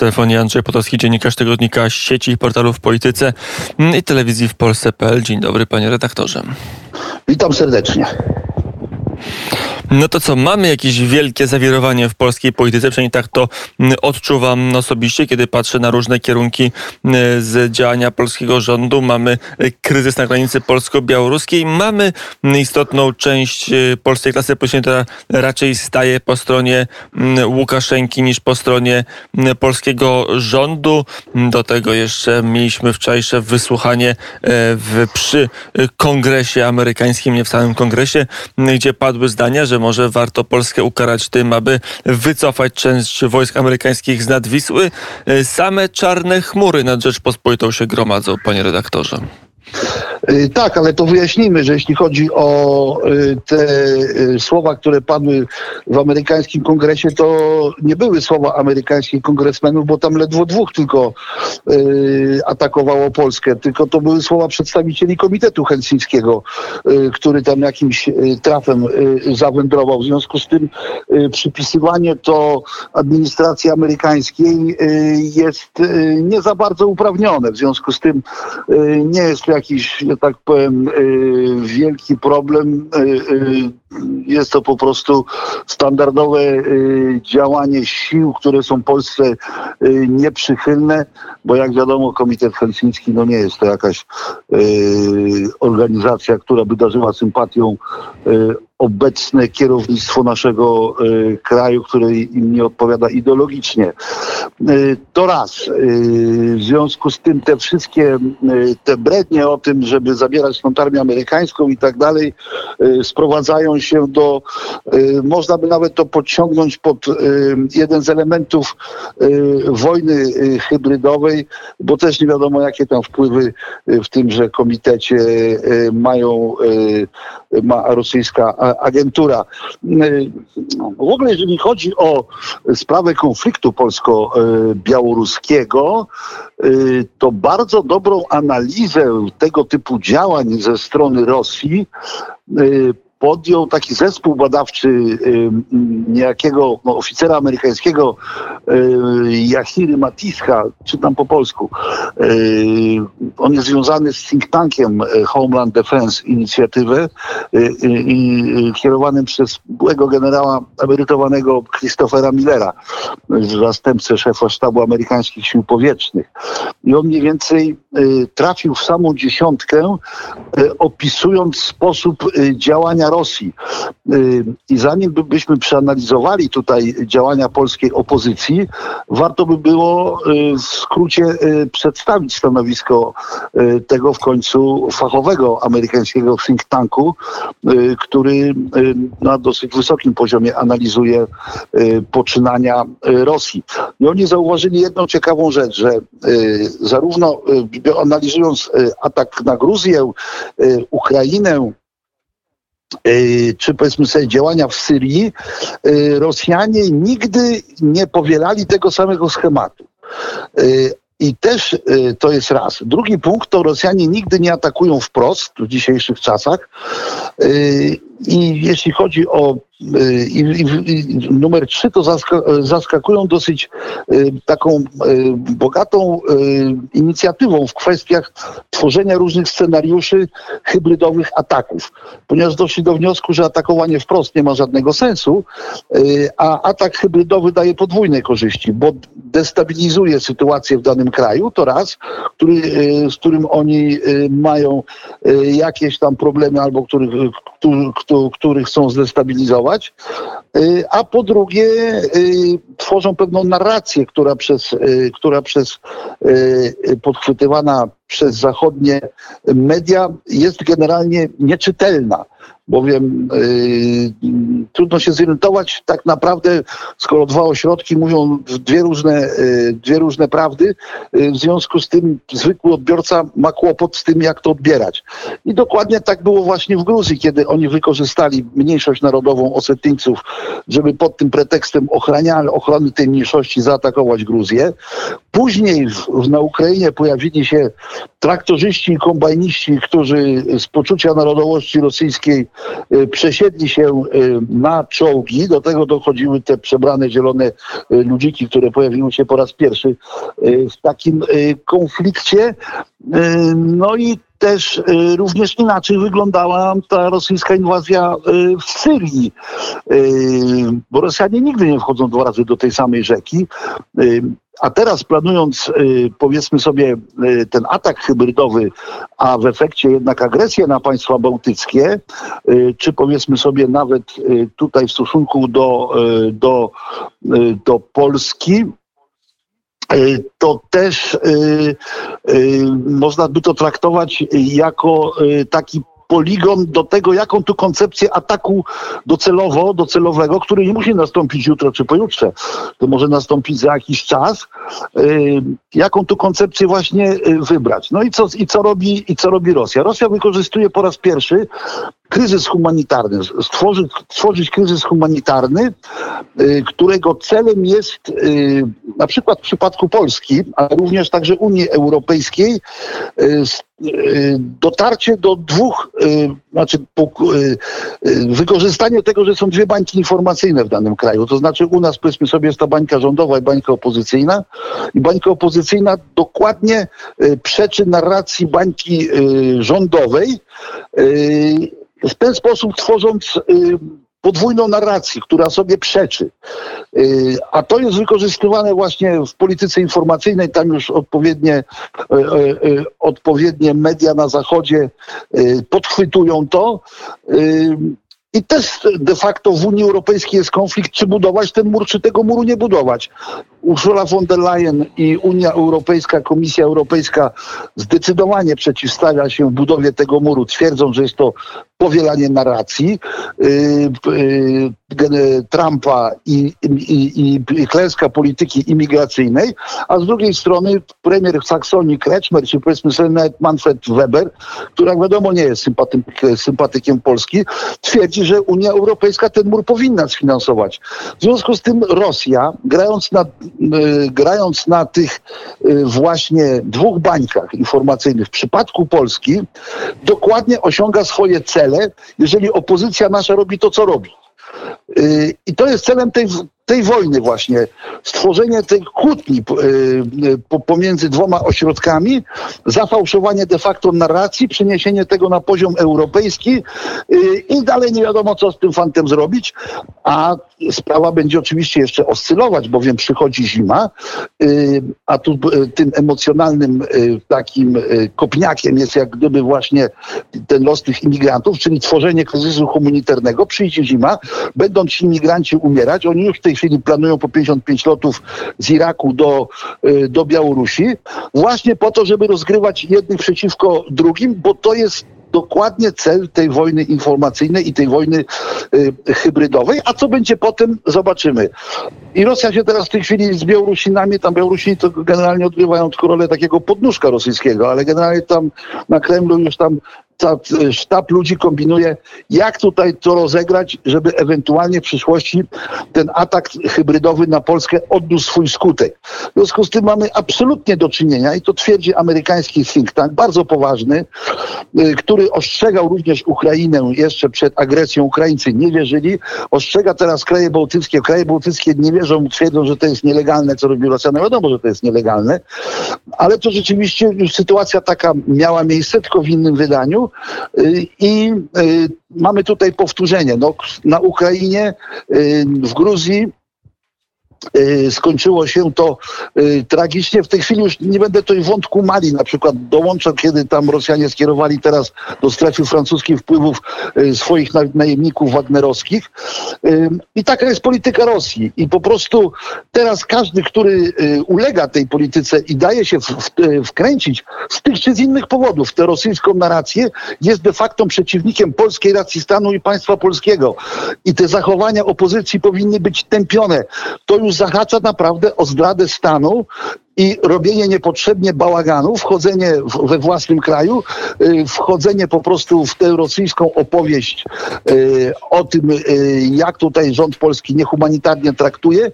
telefonie Andrzej Potowski, dziennikarz tygodnika sieci i portalów w polityce i telewizji w Polsce.pl. Dzień dobry panie redaktorze. Witam serdecznie. No to co, mamy jakieś wielkie zawirowanie w polskiej polityce, przynajmniej tak to mm, odczuwam osobiście, kiedy patrzę na różne kierunki mm, z działania polskiego rządu. Mamy y, kryzys na granicy polsko-białoruskiej, mamy mm, istotną część y, polskiej klasy politycznej, która raczej staje po stronie Łukaszenki niż po stronie polskiego rządu. Do tego jeszcze mieliśmy wczorajsze wysłuchanie e, w, przy kongresie amerykańskim, nie w samym kongresie, gdzie padły zdania, że może warto Polskę ukarać tym, aby wycofać część wojsk amerykańskich z nad Wisły. E, same czarne chmury nad Rzeczpospolitą się gromadzą, panie redaktorze. Y, tak, ale to wyjaśnijmy, że jeśli chodzi o y, te y, słowa, które padły w amerykańskim kongresie, to nie były słowa amerykańskich kongresmenów, bo tam ledwo dwóch tylko atakowało Polskę, tylko to były słowa przedstawicieli Komitetu Helsińskiego, który tam jakimś trafem zawędrował. W związku z tym przypisywanie to administracji amerykańskiej jest nie za bardzo uprawnione. W związku z tym nie jest to jakiś, że tak powiem, y, wielki problem. Y, y, jest to po prostu standardowe działanie sił, które są Polsce nieprzychylne, bo jak wiadomo Komitet Helsiński no nie jest to jakaś organizacja, która by darzyła sympatią obecne kierownictwo naszego y, kraju, które im nie odpowiada ideologicznie. Y, to raz. Y, w związku z tym te wszystkie te brednie o tym, żeby zabierać tą armię amerykańską i tak dalej, sprowadzają się do, można by nawet to podciągnąć pod jeden z elementów wojny hybrydowej, bo też nie wiadomo, jakie tam wpływy w tymże komitecie mają ma rosyjska agentura. W ogóle, jeżeli chodzi o sprawę konfliktu polsko-białoruskiego, to bardzo dobrą analizę tego typu działań ze strony Rosji podjął taki zespół badawczy niejakiego no, oficera amerykańskiego Yahiry Matischa, czytam po polsku. On jest związany z think tankiem Homeland Defense Inicjatywy i kierowanym przez byłego generała emerytowanego Christophera Millera, zastępcę szefa sztabu amerykańskich sił powietrznych. I on mniej więcej trafił w samą dziesiątkę, opisując sposób działania Rosji. Y, I zanim byśmy przeanalizowali tutaj działania polskiej opozycji, warto by było y, w skrócie y, przedstawić stanowisko tego w końcu fachowego amerykańskiego think tanku, który na dosyć wysokim poziomie analizuje poczynania Rosji. I oni zauważyli jedną ciekawą rzecz, że zarówno analizując atak na Gruzję, Ukrainę, czy powiedzmy sobie działania w Syrii, y, Rosjanie nigdy nie powielali tego samego schematu. Y, I też to jest raz. Drugi punkt to Rosjanie nigdy nie atakują wprost w dzisiejszych czasach. I jeśli chodzi o y, i, i, i numer trzy, to zaskakują dosyć y, taką y, bogatą inicjatywą w kwestiach tworzenia różnych scenariuszy hybrydowych ataków, ponieważ doszli do wniosku, że atakowanie wprost nie ma żadnego sensu, a atak hybrydowy daje podwójne korzyści, bo destabilizuje sytuację w danym kraju, to raz, który, z którym oni mają jakieś tam problemy albo których, który chcą zdestabilizować, y, a po drugie y, tworzą pewną narrację, która przez, y, która przez podchwytywana przez zachodnie media jest generalnie nieczytelna bowiem yy, trudno się zorientować tak naprawdę, skoro dwa ośrodki mówią dwie różne, yy, dwie różne prawdy, yy, w związku z tym zwykły odbiorca ma kłopot z tym, jak to odbierać. I dokładnie tak było właśnie w Gruzji, kiedy oni wykorzystali mniejszość narodową Osetyńców, żeby pod tym pretekstem ochrania, ochrony tej mniejszości zaatakować Gruzję. Później w, na Ukrainie pojawili się traktorzyści i kombajniści, którzy z poczucia narodowości rosyjskiej y, przesiedli się y, na czołgi. Do tego dochodziły te przebrane zielone y, ludziki, które pojawiły się po raz pierwszy w takim konflikcie. No i też również inaczej wyglądała ta rosyjska inwazja w Syrii, bo Rosjanie nigdy nie wchodzą dwa razy do tej samej rzeki. A teraz planując, y, powiedzmy sobie, y, ten atak hybrydowy, a w efekcie jednak agresję na państwa bałtyckie, y, czy powiedzmy sobie nawet tutaj w stosunku do, do, do Polski, to też można by to traktować jako taki poligon do tego, jaką tu koncepcję ataku docelowo, docelowego, który nie musi nastąpić jutro czy pojutrze, to może nastąpić za jakiś czas, yy, jaką tu koncepcję właśnie yy, wybrać. No i co, i co robi, i co robi Rosja? Rosja wykorzystuje po raz pierwszy kryzys humanitarny, stworzyć, stworzyć kryzys humanitarny, yy, którego celem jest yy, na przykład w przypadku Polski, a również także Unii Europejskiej, yy, dotarcie do dwóch, znaczy wykorzystanie tego, że są dwie bańki informacyjne w danym kraju. To znaczy u nas powiedzmy sobie jest ta bańka rządowa i bańka opozycyjna i bańka opozycyjna dokładnie przeczy narracji bańki rządowej w ten sposób tworząc podwójną narrację, która sobie przeczy. Y, a to jest wykorzystywane właśnie w polityce informacyjnej, tam już odpowiednie, y, y, odpowiednie media na Zachodzie podchwytują to. I też de facto w Unii Europejskiej jest konflikt, czy budować ten mur, czy tego muru nie budować. Ursula von der Leyen i Unia Europejska, Komisja Europejska zdecydowanie przeciwstawia się budowie tego muru. Twierdzą, że jest to powielanie narracji yy, yy, Trumpa i, i, i klęska polityki imigracyjnej, a z drugiej strony premier Saksonii Kretschmer, czy powiedzmy sobie nawet Manfred Weber, który jak wiadomo nie jest sympatykiem, sympatykiem Polski, twierdzi, że Unia Europejska ten mur powinna sfinansować. W związku z tym Rosja, grając na, grając na tych właśnie dwóch bańkach informacyjnych w przypadku Polski, dokładnie osiąga swoje cele, cele, jeżeli opozycja nasza robi to, co robi. Y, I to jest celem tej, tej wojny właśnie, stworzenie tej kłótni y, pomiędzy dwoma ośrodkami, zafałszowanie de facto narracji, przeniesienie tego na poziom europejski y, i dalej nie wiadomo, co z tym fantem zrobić, a sprawa będzie oczywiście jeszcze oscylować, bowiem przychodzi zima, y, a tu tym emocjonalnym takim kopniakiem jest jak gdyby właśnie ten los tych imigrantów, czyli tworzenie kryzysu humanitarnego, przyjdzie zima, będą ci imigranci umierać, oni już w tej chwili planują po 55 lotów z Iraku do, y, do Białorusi, właśnie po to, żeby rozgrywać jednych przeciwko drugim, bo to jest dokładnie cel tej wojny informacyjnej i tej wojny y, hybrydowej. A co będzie potem, zobaczymy. I Rosja się teraz w tej chwili z Białorusinami, tam Białorusini to generalnie odgrywają tylko rolę takiego podnóżka rosyjskiego, ale generalnie tam na Kremlu już tam sztab ludzi kombinuje, jak tutaj to rozegrać, żeby ewentualnie w przyszłości ten atak hybrydowy na Polskę odniósł swój skutek. W związku z tym mamy absolutnie do czynienia, i to twierdzi amerykański think tank, bardzo poważny, y, który ostrzegał również Ukrainę jeszcze przed agresją. Ukraińcy nie wierzyli. Ostrzega teraz kraje bałtyckie. Kraje bałtyckie nie wierzą, twierdzą, że to jest nielegalne, co robi Rosja. No wiadomo, że to jest nielegalne, ale to rzeczywiście już sytuacja taka miała miejsce, tylko w innym wydaniu. Y, I y, mamy tutaj powtórzenie. No, na Ukrainie, y, w Gruzji skończyło się to y, tragicznie. W tej chwili już nie będę tutaj wątku Mali na przykład dołączał, kiedy tam Rosjanie skierowali teraz do strefy francuskiej wpływów y, swoich najemników wagnerowskich. I taka jest polityka Rosji. I po prostu teraz każdy, który ulega tej polityce i daje się wkręcić z tych czy z innych powodów w tę rosyjską narrację, jest de facto przeciwnikiem polskiej racji stanu i państwa polskiego. I te zachowania opozycji powinny być tępione. To już zahacza naprawdę o zdradę stanu i robienie niepotrzebnie bałaganu, wchodzenie we własnym kraju, y, wchodzenie po prostu w tę rosyjską opowieść y, o tym, y, jak tutaj rząd polski niehumanitarnie traktuje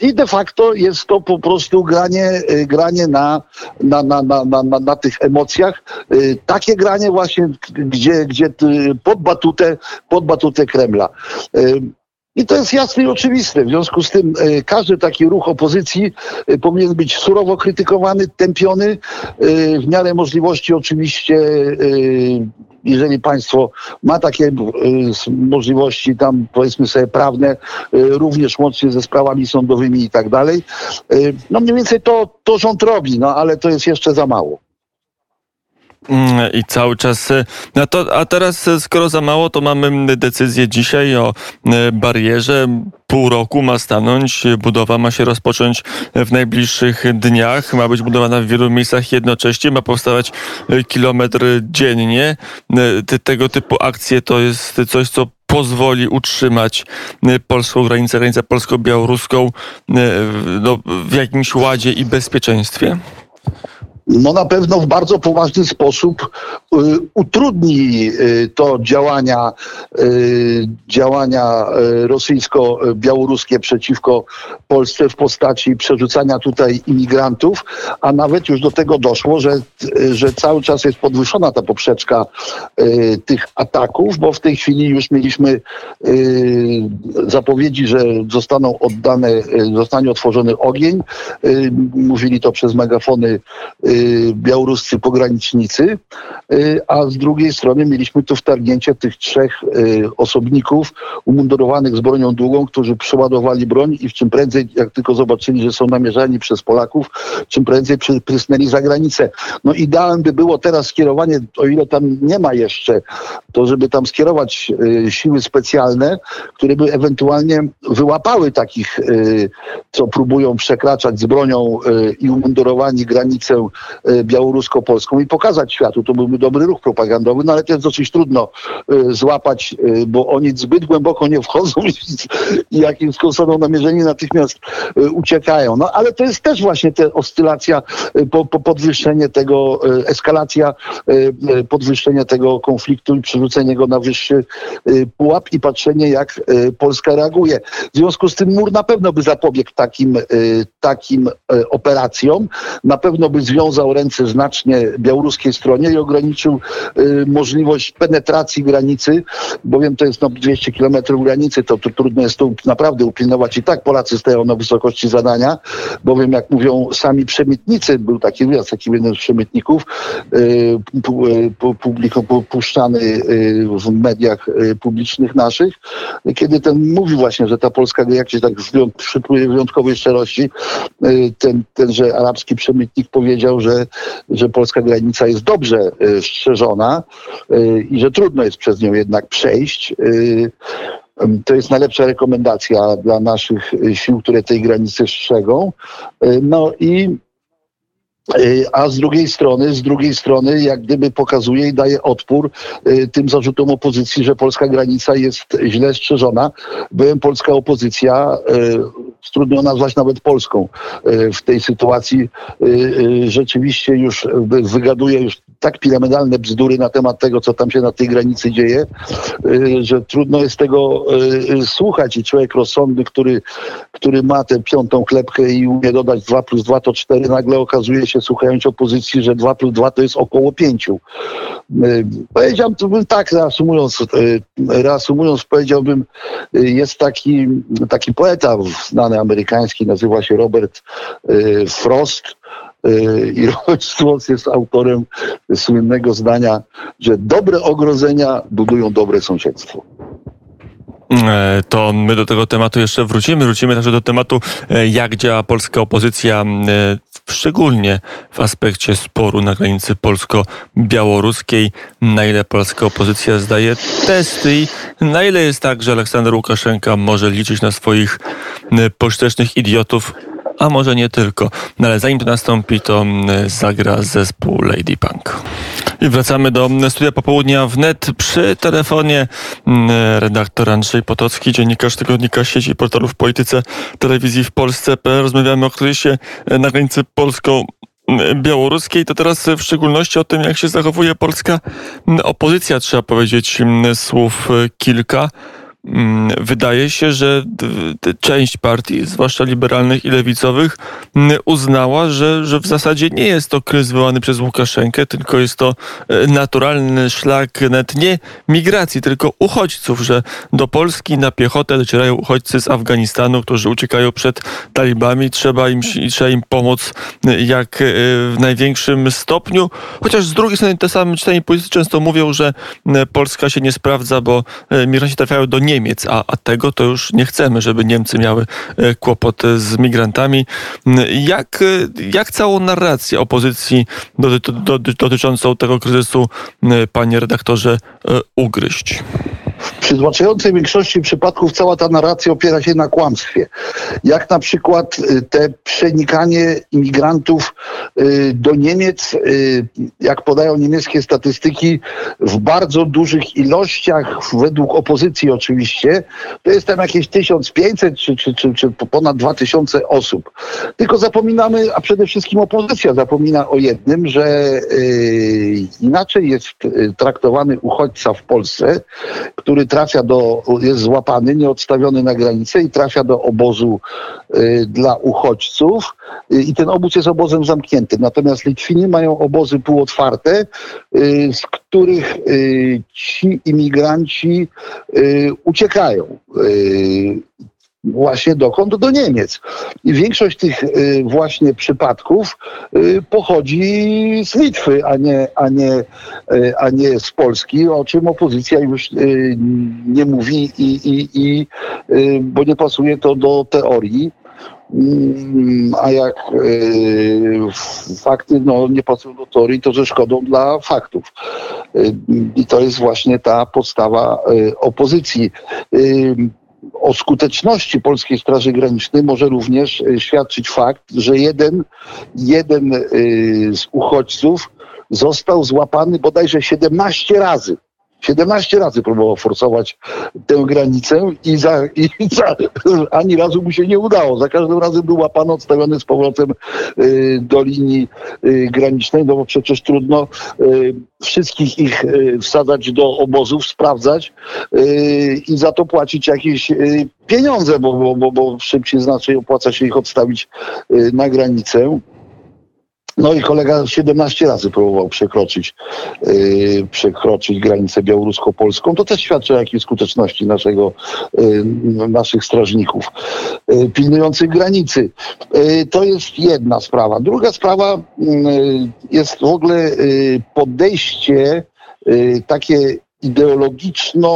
i de facto jest to po prostu granie, granie na, na, na, na, na, na tych emocjach. Takie granie właśnie, gdzie, gdzie pod batutę, pod batutę Kremla. I to jest jasne i oczywiste. W związku z tym e, każdy taki ruch opozycji e, powinien być surowo krytykowany, tępiony. E, w miarę możliwości oczywiście, jeżeli państwo ma takie możliwości tam powiedzmy sobie prawne, również łącznie ze sprawami sądowymi i tak dalej. No mniej więcej to, to rząd robi, no ale to jest jeszcze za mało. I cały czas. E, no to, a teraz, e, skoro za mało, to mamy decyzję dzisiaj o e, barierze. Pół roku ma stanąć, budowa ma się rozpocząć w najbliższych dniach. Ma być budowana w wielu miejscach jednocześnie, ma powstawać kilometr dziennie. Tego typu akcje to jest coś, co pozwoli utrzymać polską granicę, granicę polsko-białoruską no, w jakimś ładzie i bezpieczeństwie? No na pewno w bardzo poważny sposób utrudni y, to działania, y, działania rosyjsko-białoruskie przeciwko Polsce w postaci przerzucania tutaj imigrantów, a nawet już do tego doszło, że, że cały czas jest podwyższona ta poprzeczka tych ataków, bo w tej chwili już mieliśmy zapowiedzi, że zostaną oddane, zostanie otworzony ogień. Mówili to przez megafony Y, białoruscy pogranicznicy, y, a z drugiej strony mieliśmy tu wtargnięcie tych trzech y, osobników umundurowanych z bronią długą, którzy przeładowali broń i czym prędzej, jak tylko zobaczyli, że są namierzani przez Polaków, czym prędzej prysnęli za granicę. No ideałem by było teraz skierowanie, o ile tam nie ma jeszcze, to żeby tam skierować siły specjalne, które by ewentualnie wyłapały takich, co próbują przekraczać z bronią i umundurowani granicę białorusko-polską i pokazać światu. To byłby dobry ruch propagandowy, no ale to jest dosyć trudno e, złapać, e, bo oni zbyt głęboko nie wchodzą i jak im zostaną namierzeni, natychmiast uciekają. No ale to jest też właśnie ta oscylacja, po, po podwyższenie tego, eskalacja, podwyższenie tego konfliktu i przerzucenie go na wyższy pułap i patrzenie, jak Polska reaguje. W związku z tym mur na pewno by zapobiegł takim, takim operacjom, na pewno by związał ręce znacznie białoruskiej stronie i ograniczył y, możliwość penetracji granicy, bowiem to jest no, 200 kilometrów granicy, to, to trudno jest tu naprawdę upilnować. I tak Polacy stoją na wysokości zadania, bowiem jak mówią sami przemytnicy, był taki wyjazd, taki jeden z przemytników, y, pu, puszczany y, w mediach y, publicznych naszych, kiedy ten mówił właśnie, że ta Polska jak się tak przy wyjątkowej szczerości, y, ten, tenże arabski przemytnik powiedział, że, że polska granica jest dobrze y, strzeżona y, i że trudno jest przez nią jednak przejść. Y, to jest najlepsza rekomendacja dla naszych sił, które tej granicy strzegą. No i a z drugiej strony, z drugiej strony, jak gdyby pokazuje i daje odpór tym zarzutom opozycji, że polska granica jest źle strzeżona. Byłem polska opozycja trudno nazwać nawet Polską. E, w tej sytuacji e, e, rzeczywiście już wygaduje już tak piramidalne bzdury na temat tego, co tam się na tej granicy dzieje, że trudno jest tego słuchać i człowiek rozsądny, który, który ma tę piątą chlebkę i umie dodać 2 plus 2 to 4, nagle okazuje się, słuchając opozycji, że 2 plus 2 to jest około 5. Powiedziałbym tak, reasumując, reasumując powiedziałbym, jest taki, taki poeta znany amerykański, nazywa się Robert y, Frost. Y, I Robert Frost jest autorem słynnego zdania, że dobre ogrodzenia budują dobre sąsiedztwo. E, to my do tego tematu jeszcze wrócimy. Wrócimy także do tematu, e, jak działa polska opozycja, e, szczególnie w aspekcie sporu na granicy polsko-białoruskiej. Na ile polska opozycja zdaje testy i na ile jest tak, że Aleksander Łukaszenka może liczyć na swoich posztecznych idiotów, a może nie tylko. No ale zanim to nastąpi, to zagra zespół Lady Punk. I wracamy do studia popołudnia wnet. Przy telefonie mm, redaktor Andrzej Potocki, dziennikarz tygodnika sieci portalów Polityce Telewizji w Polsce. Rozmawiamy o kryzysie na granicy polsko-białoruskiej. To teraz w szczególności o tym, jak się zachowuje polska opozycja, trzeba powiedzieć słów kilka. Mm, wydaje się, że część partii, zwłaszcza liberalnych i lewicowych, mm, uznała, że, że w zasadzie nie jest to kryzys wywołany przez Łukaszenkę, tylko jest to e, naturalny szlak nawet nie migracji, tylko uchodźców, że do Polski na piechotę docierają uchodźcy z Afganistanu, którzy uciekają przed talibami. Trzeba im, trzeba im pomóc e, jak e, w największym stopniu. Chociaż z drugiej strony te same czytani politycy często mówią, że Polska się nie sprawdza, bo migranci trafiają do nie Niemiec, a, a tego to już nie chcemy, żeby Niemcy miały e, kłopot z migrantami. Jak, e, jak całą narrację opozycji doty, dotyczącą tego kryzysu, panie redaktorze, e, ugryźć? W przytłaczającej większości przypadków cała ta narracja opiera się na kłamstwie. Jak na przykład y, te przenikanie imigrantów y, do Niemiec, y, jak podają niemieckie statystyki, w bardzo dużych ilościach, według opozycji oczywiście, to jest tam jakieś 1500 czy, czy, czy, czy ponad 2000 osób. Tylko zapominamy, a przede wszystkim opozycja zapomina o jednym, że inaczej jest traktowany uchodźca w Polsce, który trafia do, jest złapany, nieodstawiony na granicę i trafia do obozu y, dla uchodźców y, i ten obóz jest obozem zamkniętym. Natomiast Litwini mają obozy półotwarte, y, z których y, ci imigranci y, uciekają. Właśnie dokąd? Do Niemiec. I większość tych y, właśnie przypadków y, pochodzi z Litwy, a nie, a nie, y, a nie z Polski, o czym opozycja już nie mówi, i, i, i, bo nie pasuje to do teorii. Mm, a jak fakty no, nie pasują do teorii, to ze szkodą dla faktów. I to jest właśnie ta podstawa opozycji o skuteczności Polskiej Straży Granicznej może również e, świadczyć fakt, że jeden, jeden e, z uchodźców został złapany bodajże 17 razy 17 razy próbował forsować tę granicę i, za, i za, ani razu mu się nie udało. Za każdym razem był łapany, odstawiony z powrotem y, do linii y, granicznej, no bo przecież trudno y, wszystkich ich y, wsadzać do obozów, sprawdzać y, i za to płacić jakieś y, pieniądze, bo, bo, bo, bo szybciej znacznie opłaca się ich odstawić na no i kolega 17 razy próbował przekroczyć, yy, przekroczyć granicę białorusko-polską. To też świadczy o jakiej skuteczności naszego, yy, naszych strażników yy, pilnujących granicy. Yy, to jest jedna sprawa. Druga sprawa yy, jest w ogóle yy, podejście takie ideologiczno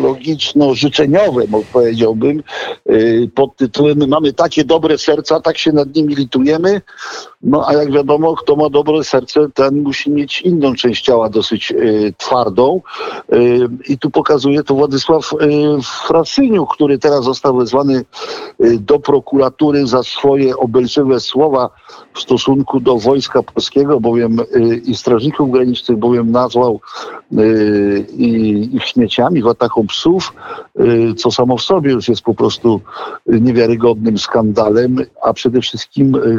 ideologiczno-życzeniowe, powiedziałbym, y, pod tytułem my mamy takie dobre serca, tak się nad nimi litujemy, no a jak wiadomo, kto ma dobre serce, ten musi mieć inną część ciała dosyć y, twardą. Y, i tu pokazuje to Władysław Frasyniu, który teraz został wezwany do prokuratury za swoje obelżywe słowa w stosunku do Wojska Polskiego, bowiem i strażników granicznych, bowiem nazwał ich śmieciami, wataką psów, y, co samo w sobie już jest po prostu niewiarygodnym skandalem, a przede wszystkim y,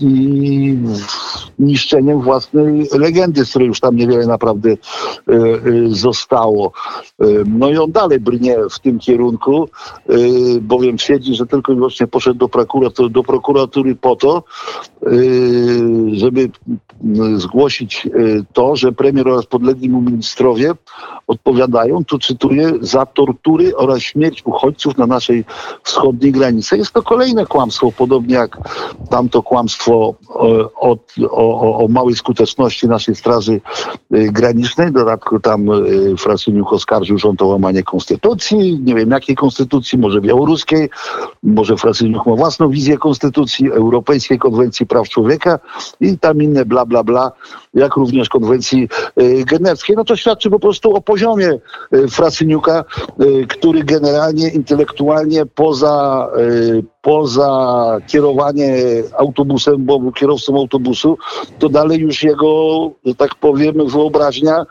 i niszczeniem własnej legendy, z której już tam niewiele naprawdę zostało. No i on dalej brnie w tym kierunku, bowiem twierdzi, że tylko i wyłącznie poszedł do prokuratury, do prokuratury po to, żeby zgłosić to, że premier oraz podlegli mu ministrowie odpowiadają, tu cytuję, za tortury oraz śmierć uchodźców na naszej wschodniej granicy. Jest to kolejne kłamstwo, podobnie jak tamto kłamstwo o, o, o małej skuteczności naszej Straży y, Granicznej. W dodatku tam y, Frasyniuk oskarżył rząd o łamanie konstytucji, nie wiem jakiej konstytucji, może białoruskiej, może Frasyniuk ma własną wizję konstytucji, Europejskiej Konwencji Praw Człowieka i tam inne bla, bla, bla, jak również konwencji genewskiej. No to świadczy po prostu o poziomie Frasyniuka, który generalnie intelektualnie poza, poza kierowanie autobusem, bo był kierowcą autobusu, to dalej już jego, że tak powiem, wyobraźnia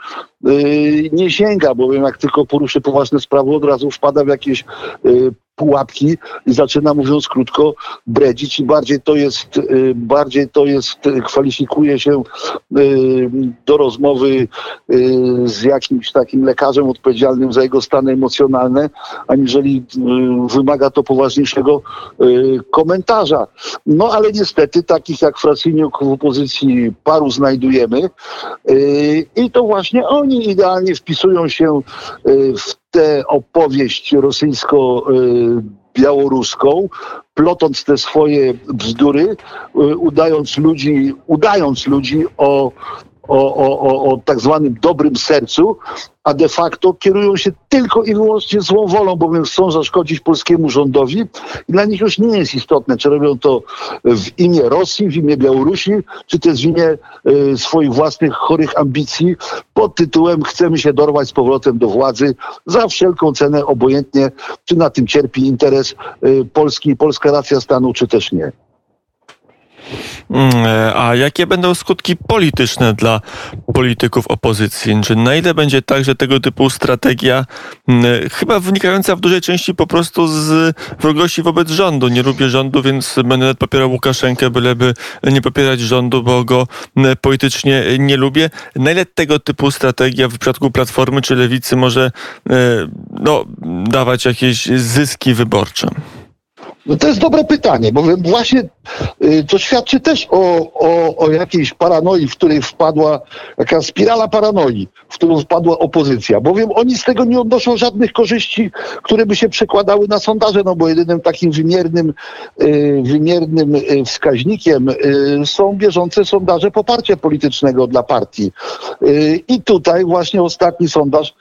nie sięga, bowiem jak tylko poruszy poważne sprawy, od razu wpada w jakieś yy, pułapki i zaczyna, mówiąc krótko, bredzić i bardziej to jest, y, bardziej to jest, kwalifikuje się do rozmowy z jakimś takim lekarzem odpowiedzialnym za jego stany emocjonalne, aniżeli wymaga to poważniejszego komentarza. No ale niestety takich jak Frasyniuk w opozycji paru znajdujemy i to właśnie oni idealnie wpisują się w tę opowieść rosyjsko-białoruską, plotąc te swoje bzdury, udając ludzi, udając ludzi o o, o, o, o tak zwanym dobrym sercu, a de facto kierują się tylko i wyłącznie złą wolą, bowiem chcą zaszkodzić polskiemu rządowi i dla nich już nie jest istotne, czy robią to w imię Rosji, w imię Białorusi, czy też w imię y, swoich własnych chorych ambicji pod tytułem chcemy się dorwać z powrotem do władzy za wszelką cenę, obojętnie czy na tym cierpi interes y, Polski, polska racja stanu, czy też nie. Mm, a jakie będą skutki polityczne dla polityków opozycji? Czy na ile będzie tak, że tego typu strategia, mm, chyba wynikająca w dużej części po prostu z wrogości wobec rządu? Nie lubię rządu, więc będę popierał Łukaszenkę, byleby nie popierać rządu, bo go mm, politycznie nie lubię. Na ile tego typu strategia w przypadku Platformy czy Lewicy może no, dawać jakieś zyski wyborcze? No to jest dobre pytanie, bo właśnie y, to świadczy też o, o, o jakiejś paranoi, w której wpadła, jaka spirala paranoi, w którą wpadła opozycja, bowiem oni z tego nie odnoszą żadnych korzyści, które by się przekładały na sondaże, no bo jedynym takim wymiernym, y, wymiernym y, wskaźnikiem są bieżące sondaże poparcia politycznego dla partii. I tutaj właśnie ostatni sondaż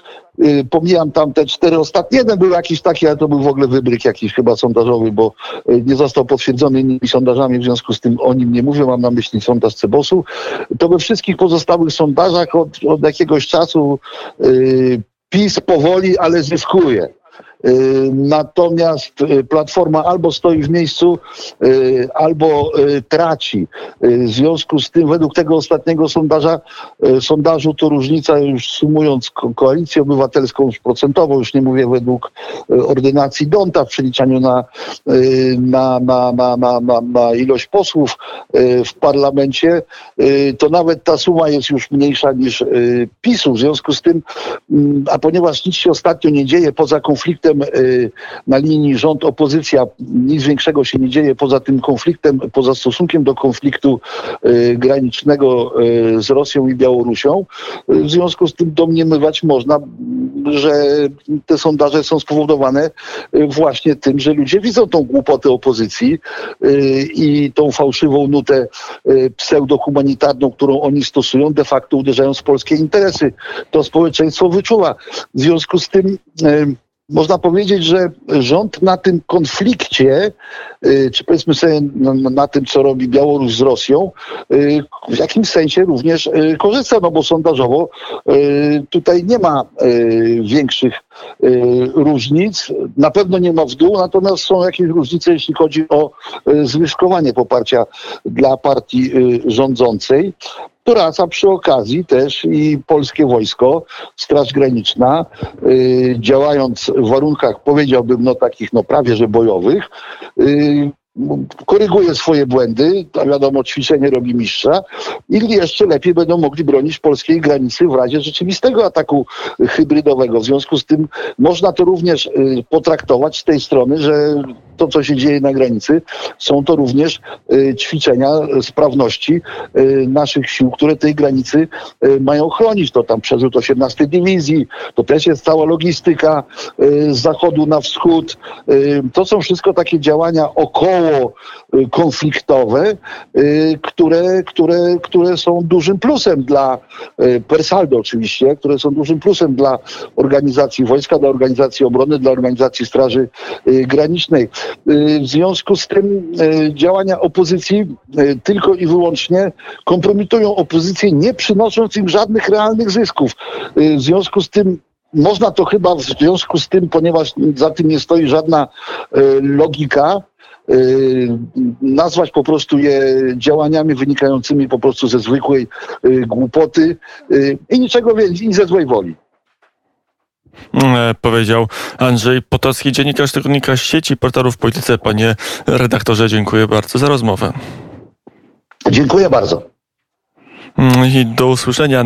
pomijam tam te cztery ostatnie. Jeden był jakiś taki, ale to był w ogóle wybryk jakiś chyba sondażowy, bo nie został potwierdzony innymi sondażami, w związku z tym o nim nie mówię, mam na myśli sondaż Cebosu. To we wszystkich pozostałych sondażach od, od jakiegoś czasu yy, PiS powoli, ale zyskuje. Y, natomiast y, Platforma albo stoi w miejscu, y, albo traci. W związku z tym, według tego ostatniego sondaża, sondażu, to różnica już sumując koalicję obywatelską już procentową, już nie mówię według ordynacji Donta w przeliczaniu na, na, na, na, na, na, na ilość posłów w parlamencie, to nawet ta suma jest już mniejsza niż PiSu. W związku z tym, mm, a ponieważ nic się ostatnio nie dzieje poza konfliktem Y, na linii rząd-opozycja nic większego się nie dzieje poza tym konfliktem, poza stosunkiem do konfliktu y, granicznego y, z Rosją i Białorusią. W związku z tym domniemywać można, że te sondaże są spowodowane właśnie tym, że ludzie widzą tą głupotę opozycji i tą fałszywą nutę pseudohumanitarną, którą oni stosują, de facto uderzając w polskie interesy. To społeczeństwo wyczuwa. W związku z tym można powiedzieć, że rząd na tym konflikcie, czy powiedzmy sobie na, na, tym, co robi Białoruś z Rosją, y, w jakimś sensie również y, korzysta, no bo sondażowo tutaj nie ma większych różnic. Na pewno nie ma w dół, natomiast są jakieś różnice, jeśli chodzi o zwyżkowanie poparcia dla partii rządzącej to raz, przy okazji też i polskie wojsko, Straż Graniczna, y, działając w warunkach, powiedziałbym, no takich no prawie że bojowych, y, koryguje swoje błędy, to wiadomo, ćwiczenie robi mistrza i jeszcze lepiej będą mogli bronić polskiej granicy w razie rzeczywistego ataku hybrydowego. W związku z tym można to również y, potraktować z tej strony, że to, co się dzieje na granicy, są to również y, ćwiczenia sprawności y, naszych sił, które tej granicy mają chronić. To tam przerzut 18 dywizji, to też jest cała logistyka z zachodu na wschód. To są wszystko takie działania około Y, konfliktowe, y, które, które, które są dużym plusem dla y, Persaldo oczywiście, które są dużym plusem dla organizacji wojska, dla organizacji obrony, dla organizacji Straży Granicznej. W związku z tym działania opozycji tylko i wyłącznie kompromitują opozycję, nie przynosząc im żadnych realnych zysków. W związku z tym można to chyba w związku z tym, ponieważ za tym nie stoi żadna logika, y, nazwać po prostu je działaniami wynikającymi po prostu ze zwykłej y, głupoty y, i niczego więcej, i ze złej woli. E, Powiedział Andrzej Potocki, dziennikarz tygodnika sieci portalów w polityce. Panie redaktorze, dziękuję bardzo za rozmowę. Dziękuję bardzo. Mm, I do usłyszenia.